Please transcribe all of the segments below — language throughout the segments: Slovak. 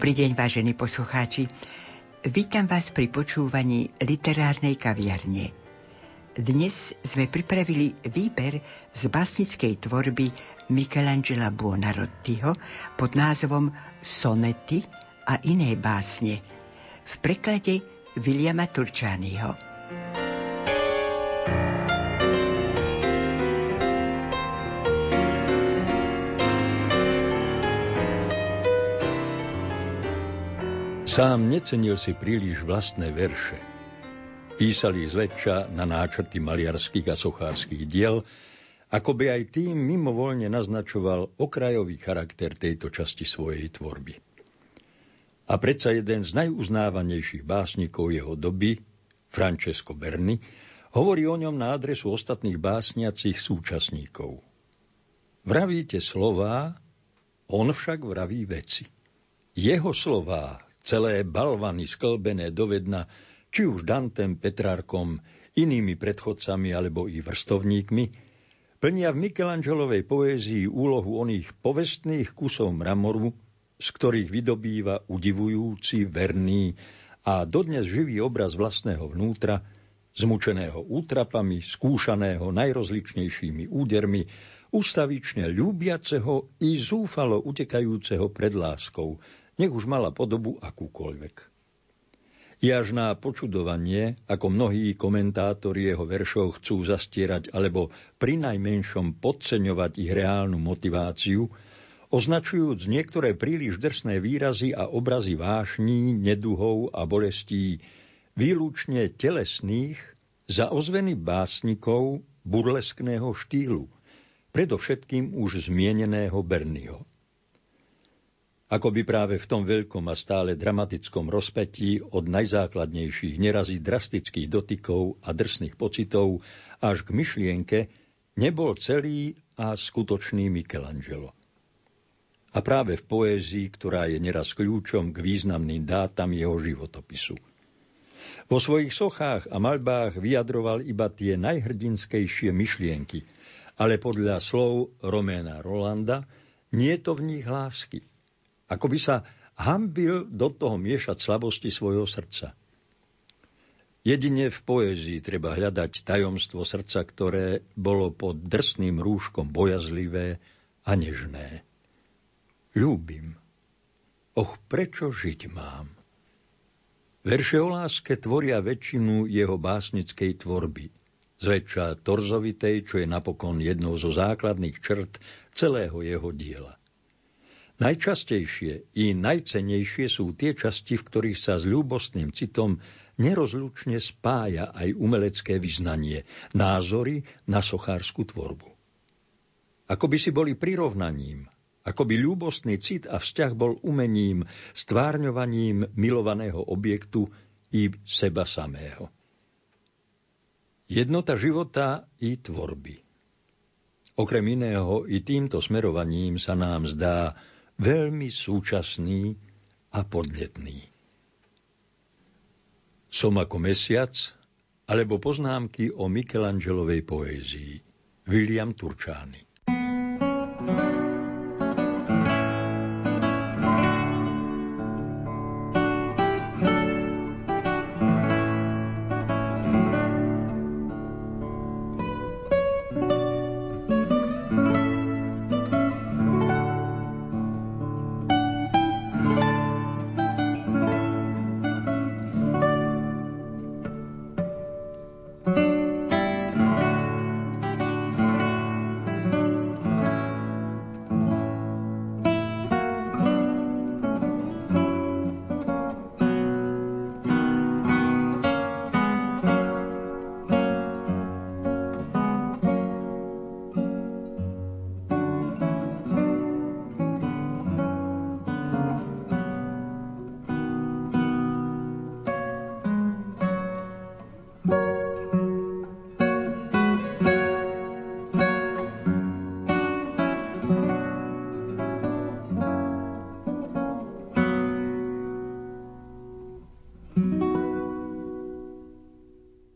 Dobrý deň, vážení poslucháči. Vítam vás pri počúvaní literárnej kaviarne. Dnes sme pripravili výber z básnickej tvorby Michelangela Buonarottiho pod názvom Sonety a iné básne v preklade Williama Turčányho. Sám necenil si príliš vlastné verše. Písali zväčša na náčrty maliarských a sochárskych diel, ako by aj tým mimovoľne naznačoval okrajový charakter tejto časti svojej tvorby. A predsa jeden z najuznávanejších básnikov jeho doby, Francesco Berni, hovorí o ňom na adresu ostatných básniacich súčasníkov. Vravíte slová, on však vraví veci. Jeho slová celé balvany sklbené do vedna, či už Dantem, Petrárkom, inými predchodcami alebo i vrstovníkmi, plnia v Michelangelovej poézii úlohu oných povestných kusov mramoru, z ktorých vydobýva udivujúci, verný a dodnes živý obraz vlastného vnútra, zmučeného útrapami, skúšaného najrozličnejšími údermi, ustavične ľúbiaceho i zúfalo utekajúceho pred láskou, nech už mala podobu akúkoľvek. Je až na počudovanie, ako mnohí komentátori jeho veršov chcú zastierať alebo pri najmenšom podceňovať ich reálnu motiváciu, označujúc niektoré príliš drsné výrazy a obrazy vášní, neduhov a bolestí výlučne telesných za ozveny básnikov burleskného štýlu, predovšetkým už zmieneného Bernyho. Ako by práve v tom veľkom a stále dramatickom rozpetí od najzákladnejších nerazí drastických dotykov a drsných pocitov až k myšlienke nebol celý a skutočný Michelangelo. A práve v poézii, ktorá je neraz kľúčom k významným dátam jeho životopisu. Vo svojich sochách a malbách vyjadroval iba tie najhrdinskejšie myšlienky, ale podľa slov Roména Rolanda nie je to v nich lásky, ako by sa hambil do toho miešať slabosti svojho srdca. Jedine v poézii treba hľadať tajomstvo srdca, ktoré bolo pod drsným rúškom bojazlivé a nežné. Ľúbim. Och, prečo žiť mám? Verše o láske tvoria väčšinu jeho básnickej tvorby, zväčša torzovitej, čo je napokon jednou zo základných črt celého jeho diela. Najčastejšie i najcenejšie sú tie časti, v ktorých sa s ľúbostným citom nerozlučne spája aj umelecké vyznanie, názory na sochárskú tvorbu. Ako by si boli prirovnaním, ako by ľúbostný cit a vzťah bol umením, stvárňovaním milovaného objektu i seba samého. Jednota života i tvorby. Okrem iného i týmto smerovaním sa nám zdá veľmi súčasný a podnetný. Som ako mesiac, alebo poznámky o Michelangelovej poézii. William Turčány.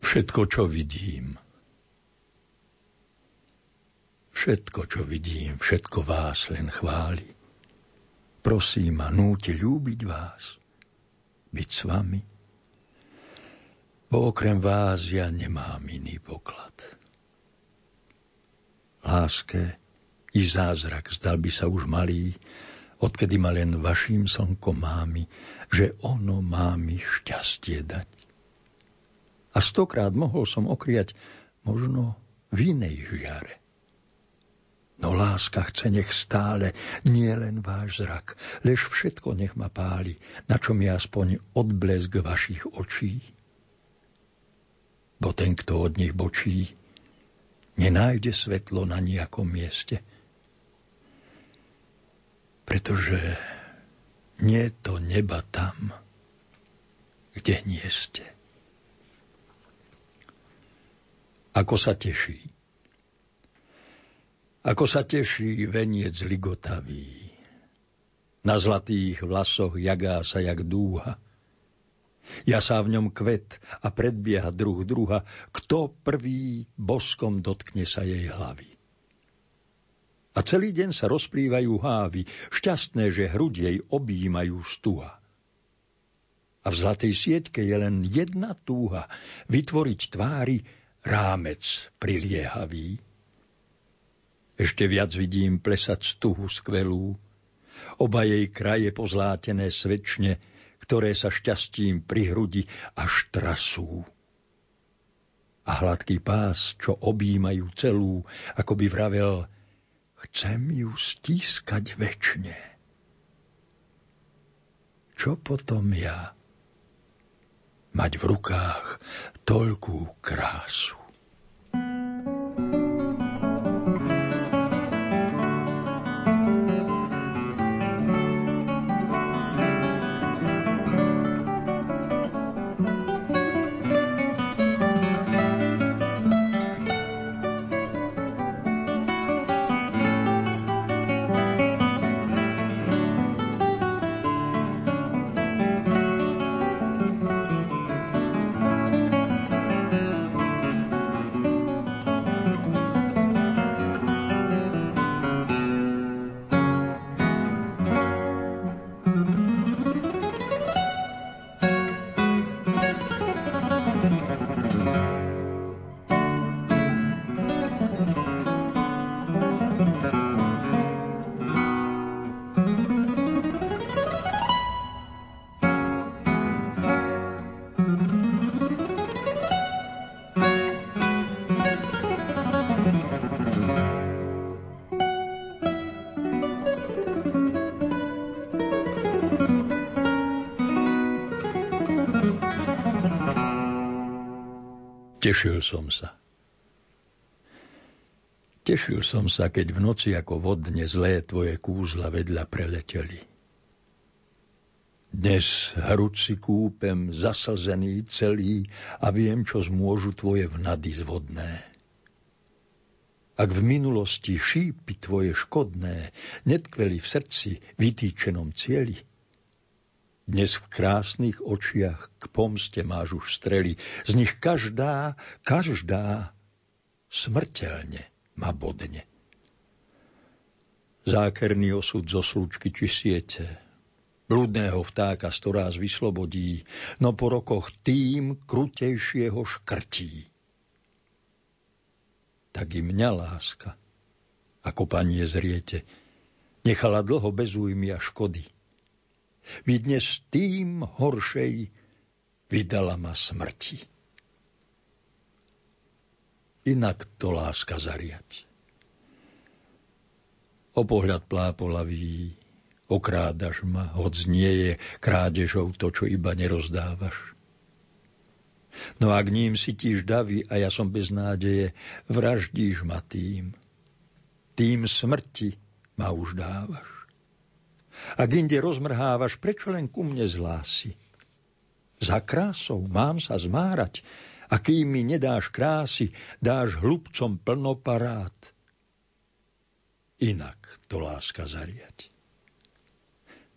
Všetko, čo vidím. Všetko, čo vidím, všetko vás len chváli. prosím ma, núti ľúbiť vás, byť s vami. Bo okrem vás ja nemám iný poklad. Láske i zázrak zdal by sa už malý, odkedy ma len vašim slnkom mámi, že ono má mi šťastie dať. A stokrát mohol som okriať možno v inej žiare. No láska chce nech stále, nie len váš zrak, lež všetko nech ma páli, na čom je aspoň odblesk vašich očí. Bo ten, kto od nich bočí, nenájde svetlo na nejakom mieste. Pretože nie to neba tam, kde nie ste. Ako sa teší ako sa teší veniec ligotavý. Na zlatých vlasoch jagá sa jak dúha. Ja sa v ňom kvet a predbieha druh druha, kto prvý boskom dotkne sa jej hlavy. A celý deň sa rozplývajú hávy, šťastné, že hruď jej objímajú stuha. A v zlatej sieťke je len jedna túha, vytvoriť tvári rámec priliehavý. Ešte viac vidím plesať stuhu skvelú, oba jej kraje pozlátené svečne, ktoré sa šťastím pri hrudi až trasú. A hladký pás, čo objímajú celú, ako by vravel, chcem ju stískať večne. Čo potom ja? Mať v rukách toľkú krásu. Tešil som sa. Tešil som sa, keď v noci ako vodne zlé tvoje kúzla vedľa preleteli. Dnes hruď si kúpem zasazený celý a viem, čo zmôžu tvoje vnady zvodné. Ak v minulosti šípy tvoje škodné netkveli v srdci vytýčenom cieli, dnes v krásnych očiach k pomste máš už strely. Z nich každá, každá smrteľne ma bodne. Zákerný osud zo slučky či siete, blúdného vtáka storáz vyslobodí, no po rokoch tým krutejšieho škrtí. Tak i mňa láska, ako panie zriete, nechala dlho bez újmy a škody – vy dnes tým horšej vydala ma smrti. Inak to láska zariať. O pohľad plápolavý, okrádaš ma, hoď nie je krádežou to, čo iba nerozdávaš. No ak ním si tíž davy a ja som bez nádeje, vraždíš ma tým. Tým smrti ma už dávaš. Ak inde rozmrhávaš, prečo len ku mne zlási? Za krásou mám sa zmárať, a kým mi nedáš krásy, dáš hlubcom plnoparát. Inak to láska zariať.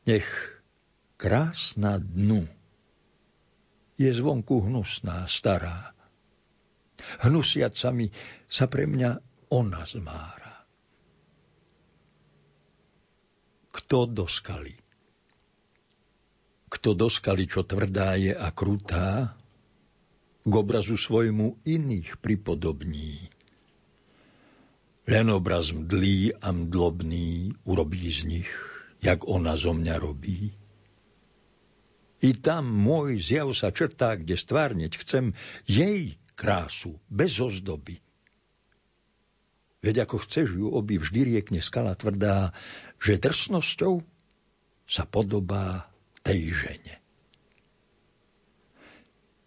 Nech krásna dnu je zvonku hnusná, stará. Hnusiacami sa pre mňa ona zmára. Kto do skaly? Kto do skaly, čo tvrdá je a krutá, k obrazu svojmu iných pripodobní. Len obraz mdlý a mdlobný urobí z nich, jak ona zo mňa robí. I tam môj zjav sa črtá, kde stvárneť chcem jej krásu, bez ozdoby. Veď ako chceš ju oby, vždy riekne skala tvrdá, že drsnosťou sa podobá tej žene.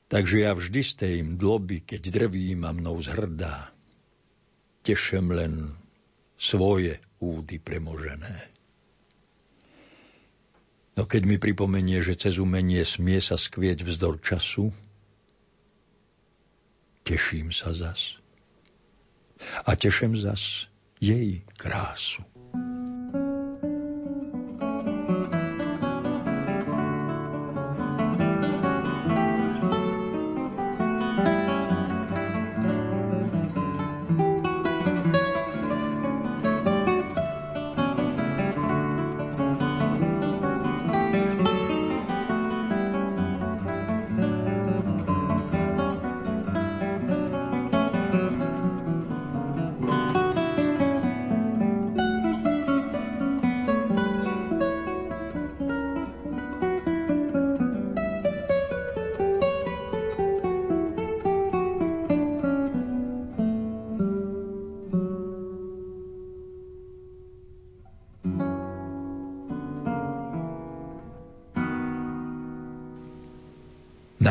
Takže ja vždy z tej mdloby, keď drvím a mnou zhrdá, tešem len svoje údy premožené. No keď mi pripomenie, že cez umenie smie sa skvieť vzdor času, teším sa zas. A teším zas jej krásu.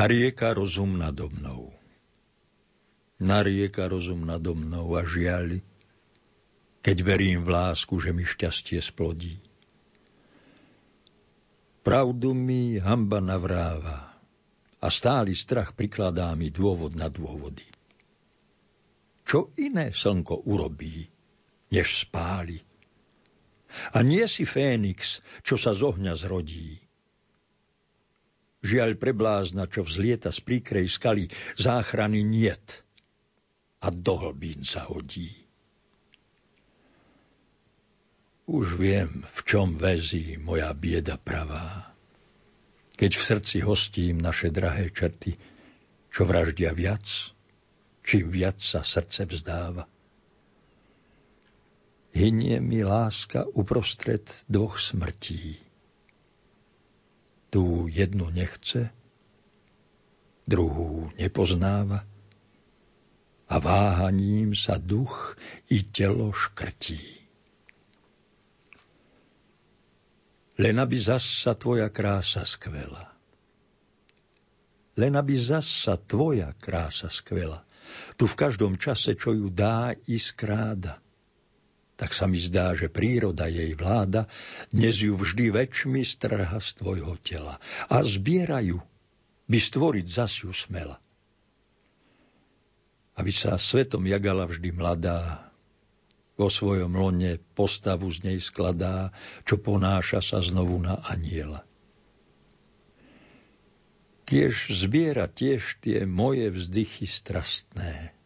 Narieka rozum nado mnou. Narieka rozum nado mnou a žiali, keď verím v lásku, že mi šťastie splodí. Pravdu mi hamba navráva a stály strach prikladá mi dôvod na dôvody. Čo iné slnko urobí, než spáli? A nie si Fénix, čo sa z ohňa zrodí, Žiaľ pre blázna, čo vzlieta z príkrej skaly, záchrany niet a do hlbín sa hodí. Už viem, v čom väzí moja bieda pravá, keď v srdci hostím naše drahé čerty, čo vraždia viac, čím viac sa srdce vzdáva. Hynie mi láska uprostred dvoch smrtí tú jednu nechce, druhú nepoznáva a váhaním sa duch i telo škrtí. Len aby zas sa tvoja krása skvela. Len aby zas sa tvoja krása skvela. Tu v každom čase, čo ju dá i skráda tak sa mi zdá, že príroda jej vláda dnes ju vždy väčšmi strha z tvojho tela a zbierajú, by stvoriť zas ju smela. Aby sa svetom jagala vždy mladá, vo svojom lone postavu z nej skladá, čo ponáša sa znovu na aniela. Kiež zbiera tiež tie moje vzdychy strastné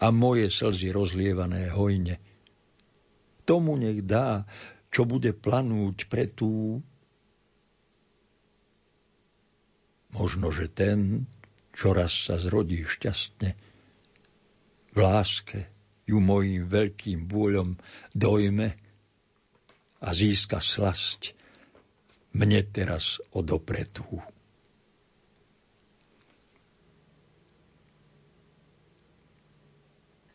a moje slzy rozlievané hojne, tomu nech dá, čo bude planúť pre tú. Možno, že ten, čo raz sa zrodí šťastne, v láske ju mojim veľkým bôľom dojme a získa slasť mne teraz odopretú.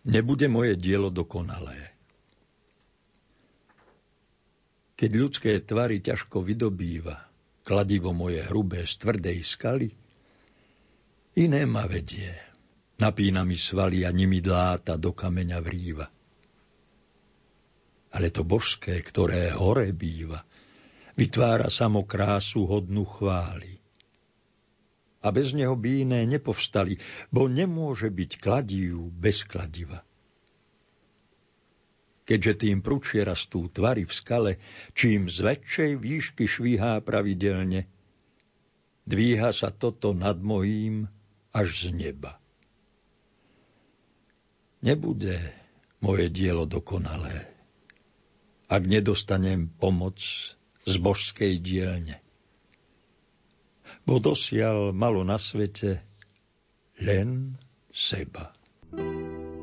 Nebude moje dielo dokonalé Keď ľudské tvary ťažko vydobýva, kladivo moje hrubé z tvrdej skaly, iné ma vedie, napína mi svaly a nimi dláta do kameňa vrýva. Ale to božské, ktoré hore býva, vytvára samo krásu hodnú chvály. A bez neho by iné nepovstali, bo nemôže byť kladiu bez kladiva keďže tým prúčie rastú tvary v skale, čím z väčšej výšky švíhá pravidelne. Dvíha sa toto nad mojím až z neba. Nebude moje dielo dokonalé, ak nedostanem pomoc z božskej dielne. Bo dosial malo na svete len seba. thank you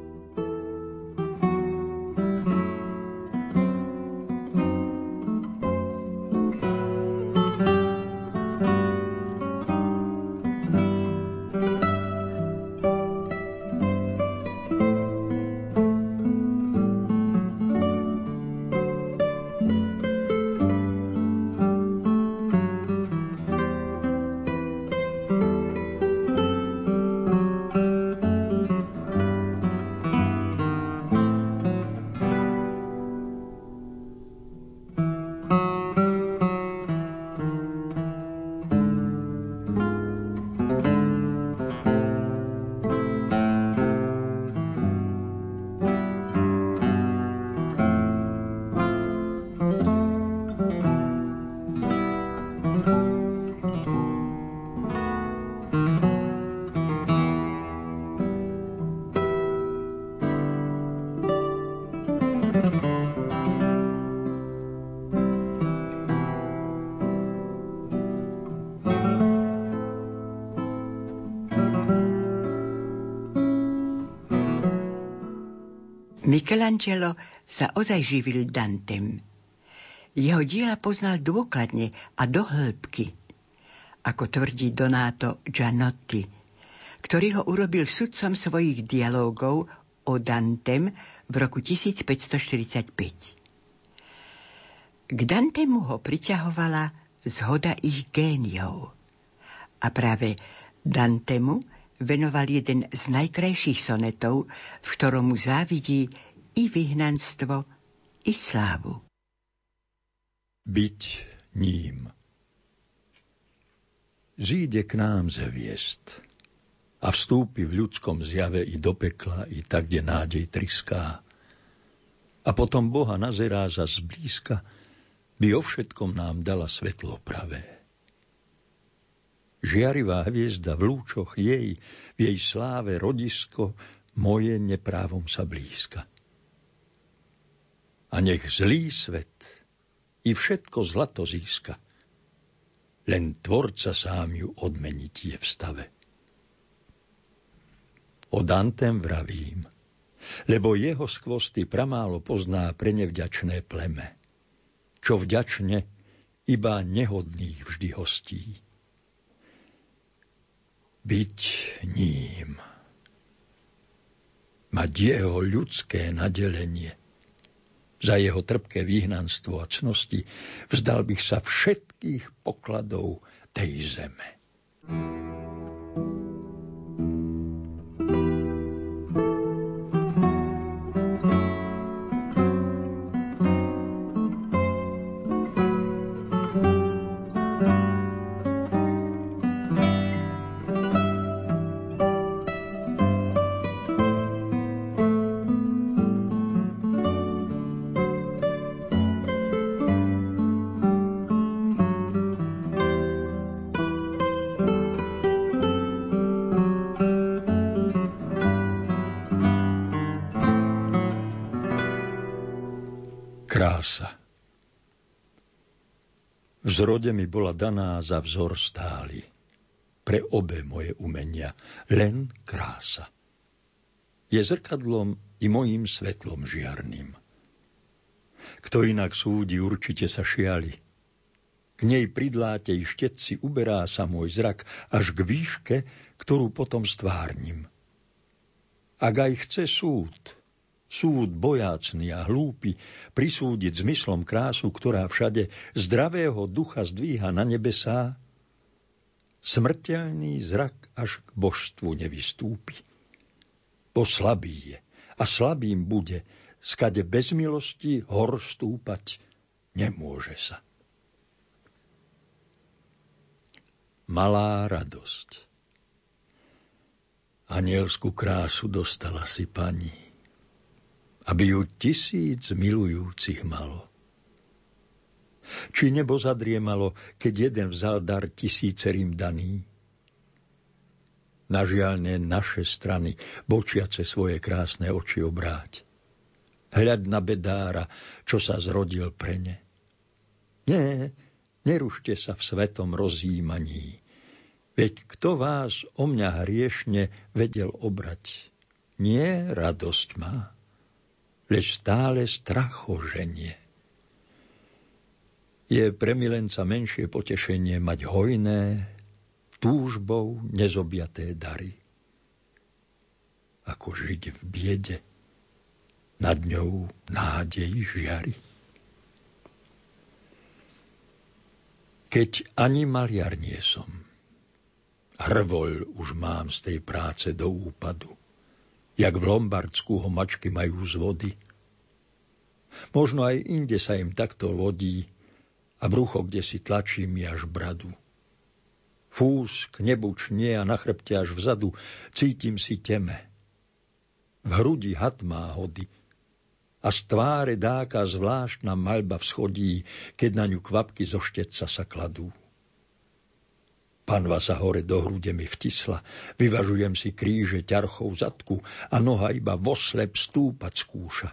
Michelangelo sa ozaj živil Dantem. Jeho diela poznal dôkladne a do hĺbky, ako tvrdí Donato Gianotti, ktorý ho urobil sudcom svojich dialógov o Dantem v roku 1545. K Dantemu ho priťahovala zhoda ich géniov. A práve Dantemu venoval jeden z najkrajších sonetov, v ktorom mu závidí i vyhnanstvo, i slávu. Byť ním. Žíde k nám ze hviezd a vstúpi v ľudskom zjave i do pekla, i tak, kde nádej triská. A potom Boha nazerá za zblízka, by o všetkom nám dala svetlo pravé. Žiarivá hviezda v lúčoch jej, v jej sláve rodisko, moje neprávom sa blízka. A nech zlý svet i všetko zlato získa. Len tvorca sám ju odmeniť je v stave. O Dantem vravím, lebo jeho skvosty pramálo pozná pre nevďačné pleme, čo vďačne iba nehodných vždy hostí byť ním. Mať jeho ľudské nadelenie. Za jeho trpké výhnanstvo a cnosti vzdal bych sa všetkých pokladov tej zeme. krása. Zrode mi bola daná za vzor stály. Pre obe moje umenia len krása. Je zrkadlom i mojím svetlom žiarným. Kto inak súdi, určite sa šiali. K nej pridláte i štetci uberá sa môj zrak až k výške, ktorú potom stvárnim. Ak aj chce súd, súd bojácný a hlúpy prisúdiť zmyslom krásu, ktorá všade zdravého ducha zdvíha na nebesá, smrteľný zrak až k božstvu nevystúpi. Bo slabý je a slabým bude, skade bez milosti hor stúpať nemôže sa. Malá radosť. Anielskú krásu dostala si pani aby ju tisíc milujúcich malo. Či nebo zadriemalo, keď jeden vzal dar tisícerým daný? Nažiaľne naše strany, bočiace svoje krásne oči obráť. Hľad na bedára, čo sa zrodil pre ne. Nie, nerušte sa v svetom rozjímaní. Veď kto vás o mňa hriešne vedel obrať? Nie radosť má, lež stále strach ženie. Je pre milenca menšie potešenie mať hojné, túžbou nezobiaté dary. Ako žiť v biede, nad ňou nádej žiari. Keď ani maliar nie som, hrvoľ už mám z tej práce do úpadu, jak v Lombardsku ho mačky majú z vody. Možno aj inde sa im takto lodí a brucho, kde si tlačí mi až bradu. Fús k nebu čnie a na chrbte až vzadu cítim si teme. V hrudi had má hody, a z tváre dáka zvláštna maľba всchodí, keď na ňu kvapky zo štetca sa kladú. Panva sa hore do hrude mi vtisla, vyvažujem si kríže ťarchou zadku a noha iba voslep stúpať skúša.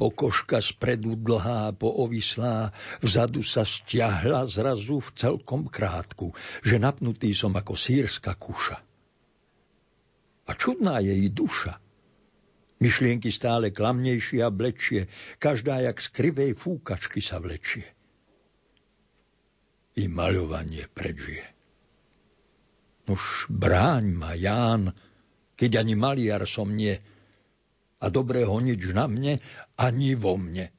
Pokožka spredu dlhá, poovislá, vzadu sa stiahla zrazu v celkom krátku, že napnutý som ako sírska kuša. A čudná je i duša, Myšlienky stále klamnejšie a blečie, každá jak z krivej fúkačky sa vlečie. I maľovanie prežije. Už bráň ma, Ján, keď ani maliar som nie, a dobrého nič na mne, ani vo mne.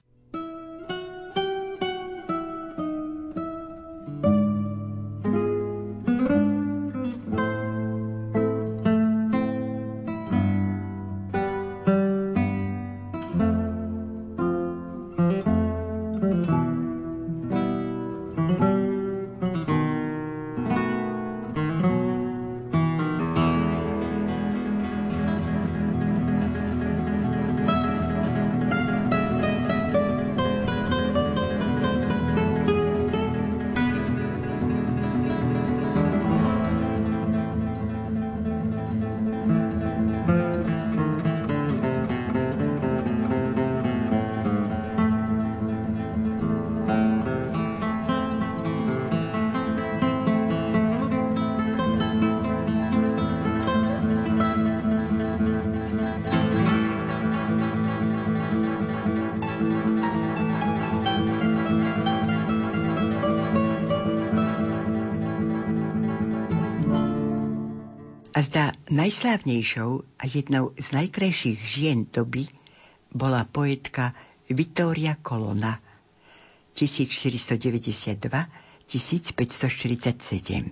A zdá najslávnejšou a jednou z najkrajších žien doby bola poetka Vittoria Colonna 1492-1547.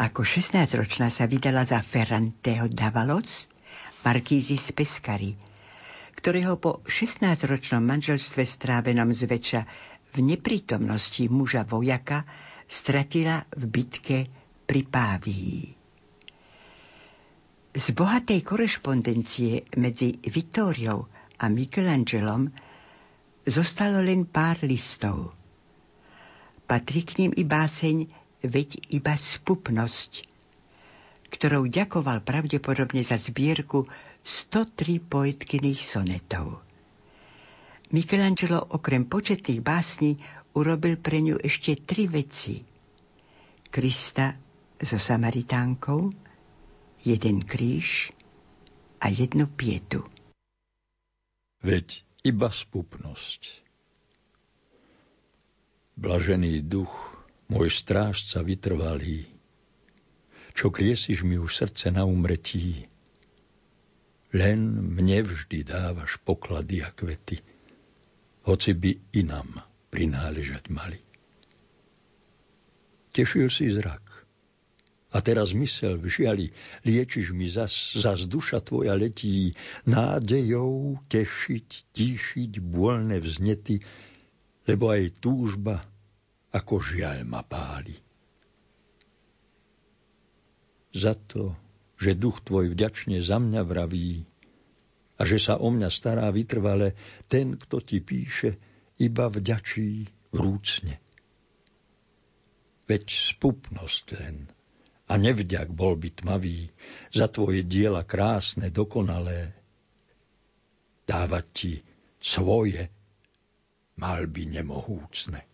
Ako 16-ročná sa vydala za Ferranteho Davalos, markízy z Pescari, ktorého po 16-ročnom manželstve strávenom zväčša v neprítomnosti muža vojaka stratila v bitke pri Pávii. Z bohatej korešpondencie medzi Vittóriou a Michelangelom zostalo len pár listov. Patrí k ním i báseň Veď iba spupnosť, ktorou ďakoval pravdepodobne za zbierku 103 poetkyných sonetov. Michelangelo okrem početných básní urobil pre ňu ešte tri veci. Krista so Samaritánkou, jeden kríž a jednu pietu. Veď iba spupnosť. Blažený duch, môj strážca vytrvalý, čo kriesiš mi už srdce na umretí, len mne vždy dávaš poklady a kvety, hoci by inám prináležať mali. Tešil si zrak, a teraz mysel v žiali, liečiš mi zas, zas duša tvoja letí, nádejou tešiť, tíšiť bôľne vznety, lebo aj túžba ako žiaľ ma páli. Za to, že duch tvoj vďačne za mňa vraví a že sa o mňa stará vytrvale, ten, kto ti píše, iba vďačí vrúcne. Veď spupnosť len – a nevďak bol by tmavý za tvoje diela krásne, dokonalé. Dávať ti svoje malby nemohúcne.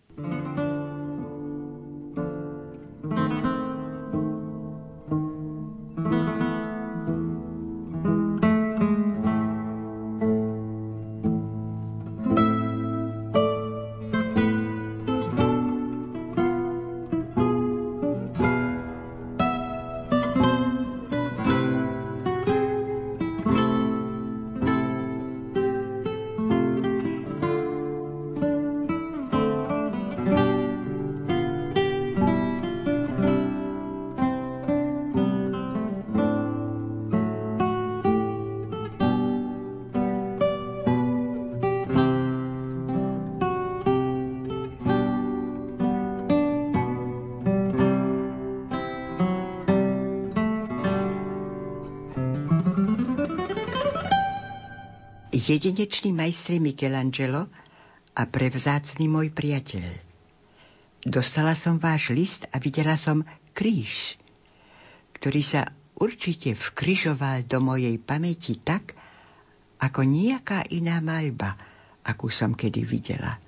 Jedinečný majstri Michelangelo a prevzácný môj priateľ. Dostala som váš list a videla som kríž, ktorý sa určite vkryžoval do mojej pamäti tak, ako nejaká iná maľba, akú som kedy videla.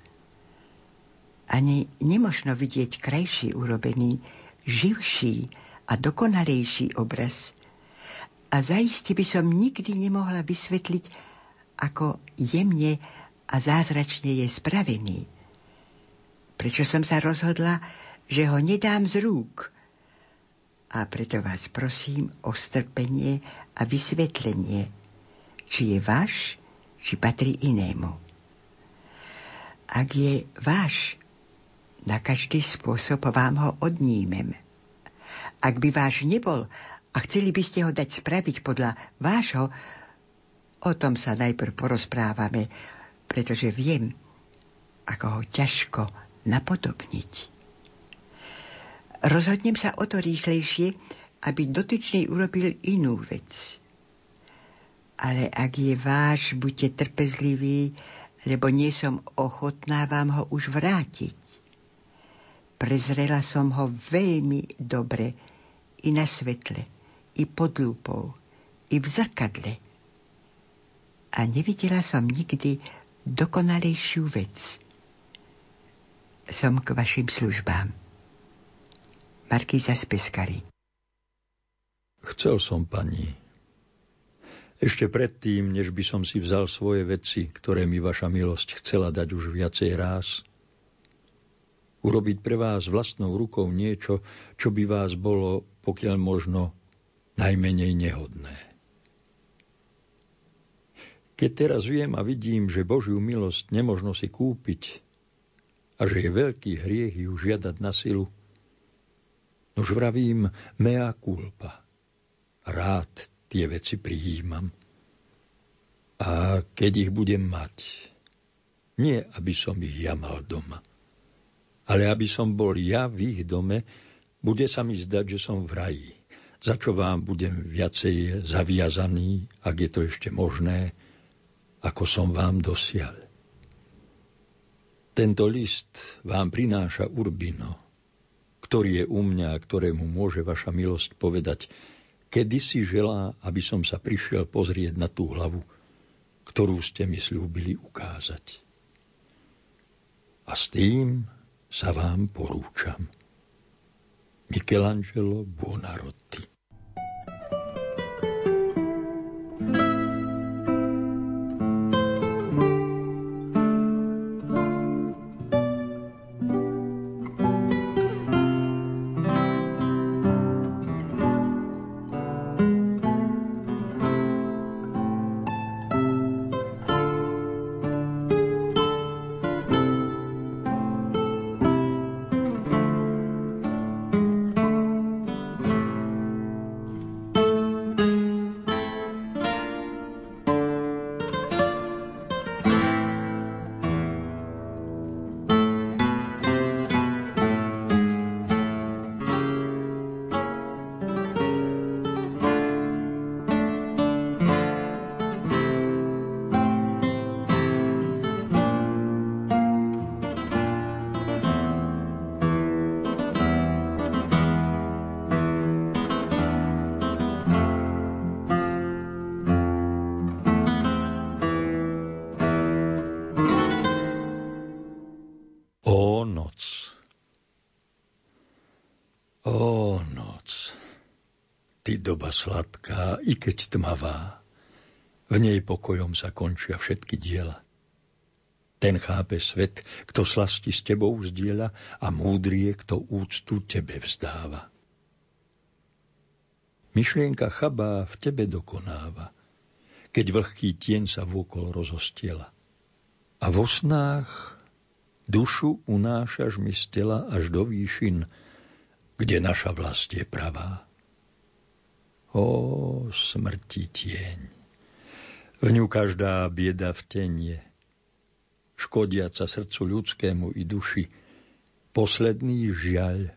Ani nemožno vidieť krajší urobený, živší a dokonalejší obraz. A zaiste by som nikdy nemohla vysvetliť, ako jemne a zázračne je spravený. Prečo som sa rozhodla, že ho nedám z rúk. A preto vás prosím o strpenie a vysvetlenie, či je váš, či patrí inému. Ak je váš, na každý spôsob vám ho odnímem. Ak by váš nebol a chceli by ste ho dať spraviť podľa vášho, O tom sa najprv porozprávame, pretože viem, ako ho ťažko napodobniť. Rozhodnem sa o to rýchlejšie, aby dotyčný urobil inú vec. Ale ak je váš, buďte trpezliví, lebo nie som ochotná vám ho už vrátiť. Prezrela som ho veľmi dobre i na svetle, i pod lupou, i v zrkadle a nevidela som nikdy dokonalejšiu vec. Som k vašim službám. Markýza z Peskary. Chcel som, pani. Ešte predtým, než by som si vzal svoje veci, ktoré mi vaša milosť chcela dať už viacej ráz, urobiť pre vás vlastnou rukou niečo, čo by vás bolo, pokiaľ možno, najmenej nehodné. Keď teraz viem a vidím, že Božiu milosť nemožno si kúpiť a že je veľký hriech ju žiadať na silu, už vravím mea culpa. Rád tie veci prijímam. A keď ich budem mať, nie aby som ich ja mal doma, ale aby som bol ja v ich dome, bude sa mi zdať, že som v raji, za čo vám budem viacej zaviazaný, ak je to ešte možné, ako som vám dosial. Tento list vám prináša Urbino, ktorý je u mňa a ktorému môže vaša milosť povedať, kedy si želá, aby som sa prišiel pozrieť na tú hlavu, ktorú ste mi slúbili ukázať. A s tým sa vám porúčam. Michelangelo Buonarroti Je doba sladká, i keď tmavá. V nej pokojom sa končia všetky diela. Ten chápe svet, kto slasti s tebou zdieľa a múdrie, kto úctu tebe vzdáva. Myšlienka chabá v tebe dokonáva, keď vlhký tieň sa vôkol rozostiela. A vo snách dušu unášaš mi z tela až do výšin, kde naša vlast je pravá. O smrti tieň, v ňu každá bieda v tenie, škodiaca srdcu ľudskému i duši, posledný žiaľ,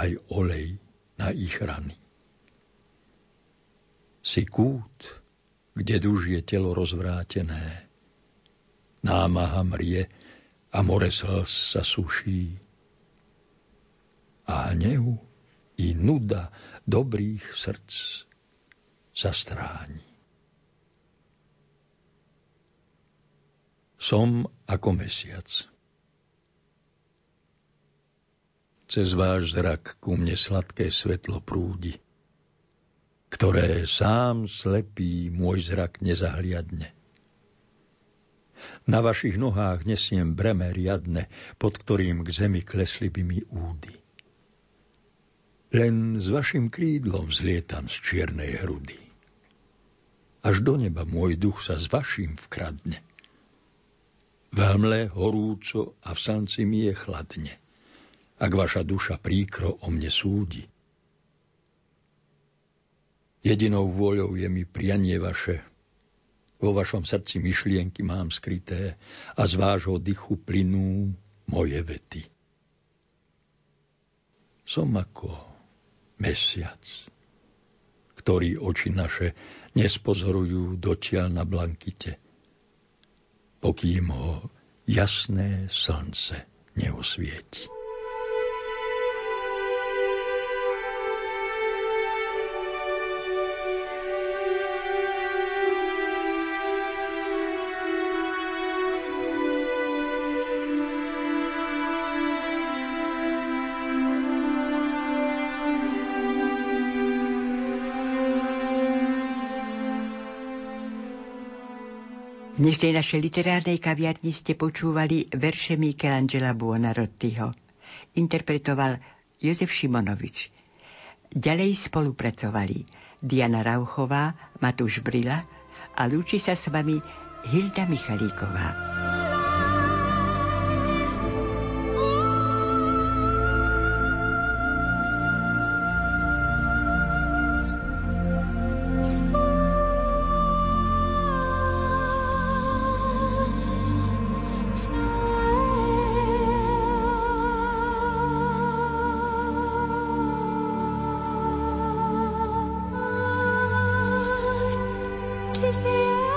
aj olej na ich rany. Si kút, kde duž je telo rozvrátené. Námaha mrie a more slz sa suší. A hnev i nuda dobrých srdc sa stráni. Som ako mesiac. Cez váš zrak ku mne sladké svetlo prúdi ktoré sám slepý môj zrak nezahliadne. Na vašich nohách nesiem breme riadne, pod ktorým k zemi klesli by mi údy. Len s vašim krídlom zlietam z čiernej hrudy. Až do neba môj duch sa s vašim vkradne. V hmle horúco a v sanci mi je chladne, ak vaša duša príkro o mne súdi. Jedinou vôľou je mi prianie vaše. Vo vašom srdci myšlienky mám skryté a z vášho dychu plynú moje vety. Som ako mesiac, ktorý oči naše nespozorujú dotiaľ na blankite, pokým ho jasné slnce neosvieti. Dnešnej našej literárnej kaviarni ste počúvali verše Michelangela Buonarottiho. Interpretoval Jozef Šimonovič. Ďalej spolupracovali Diana Rauchová, Matúš Brila a lúči sa s vami Hilda Michalíková. किसे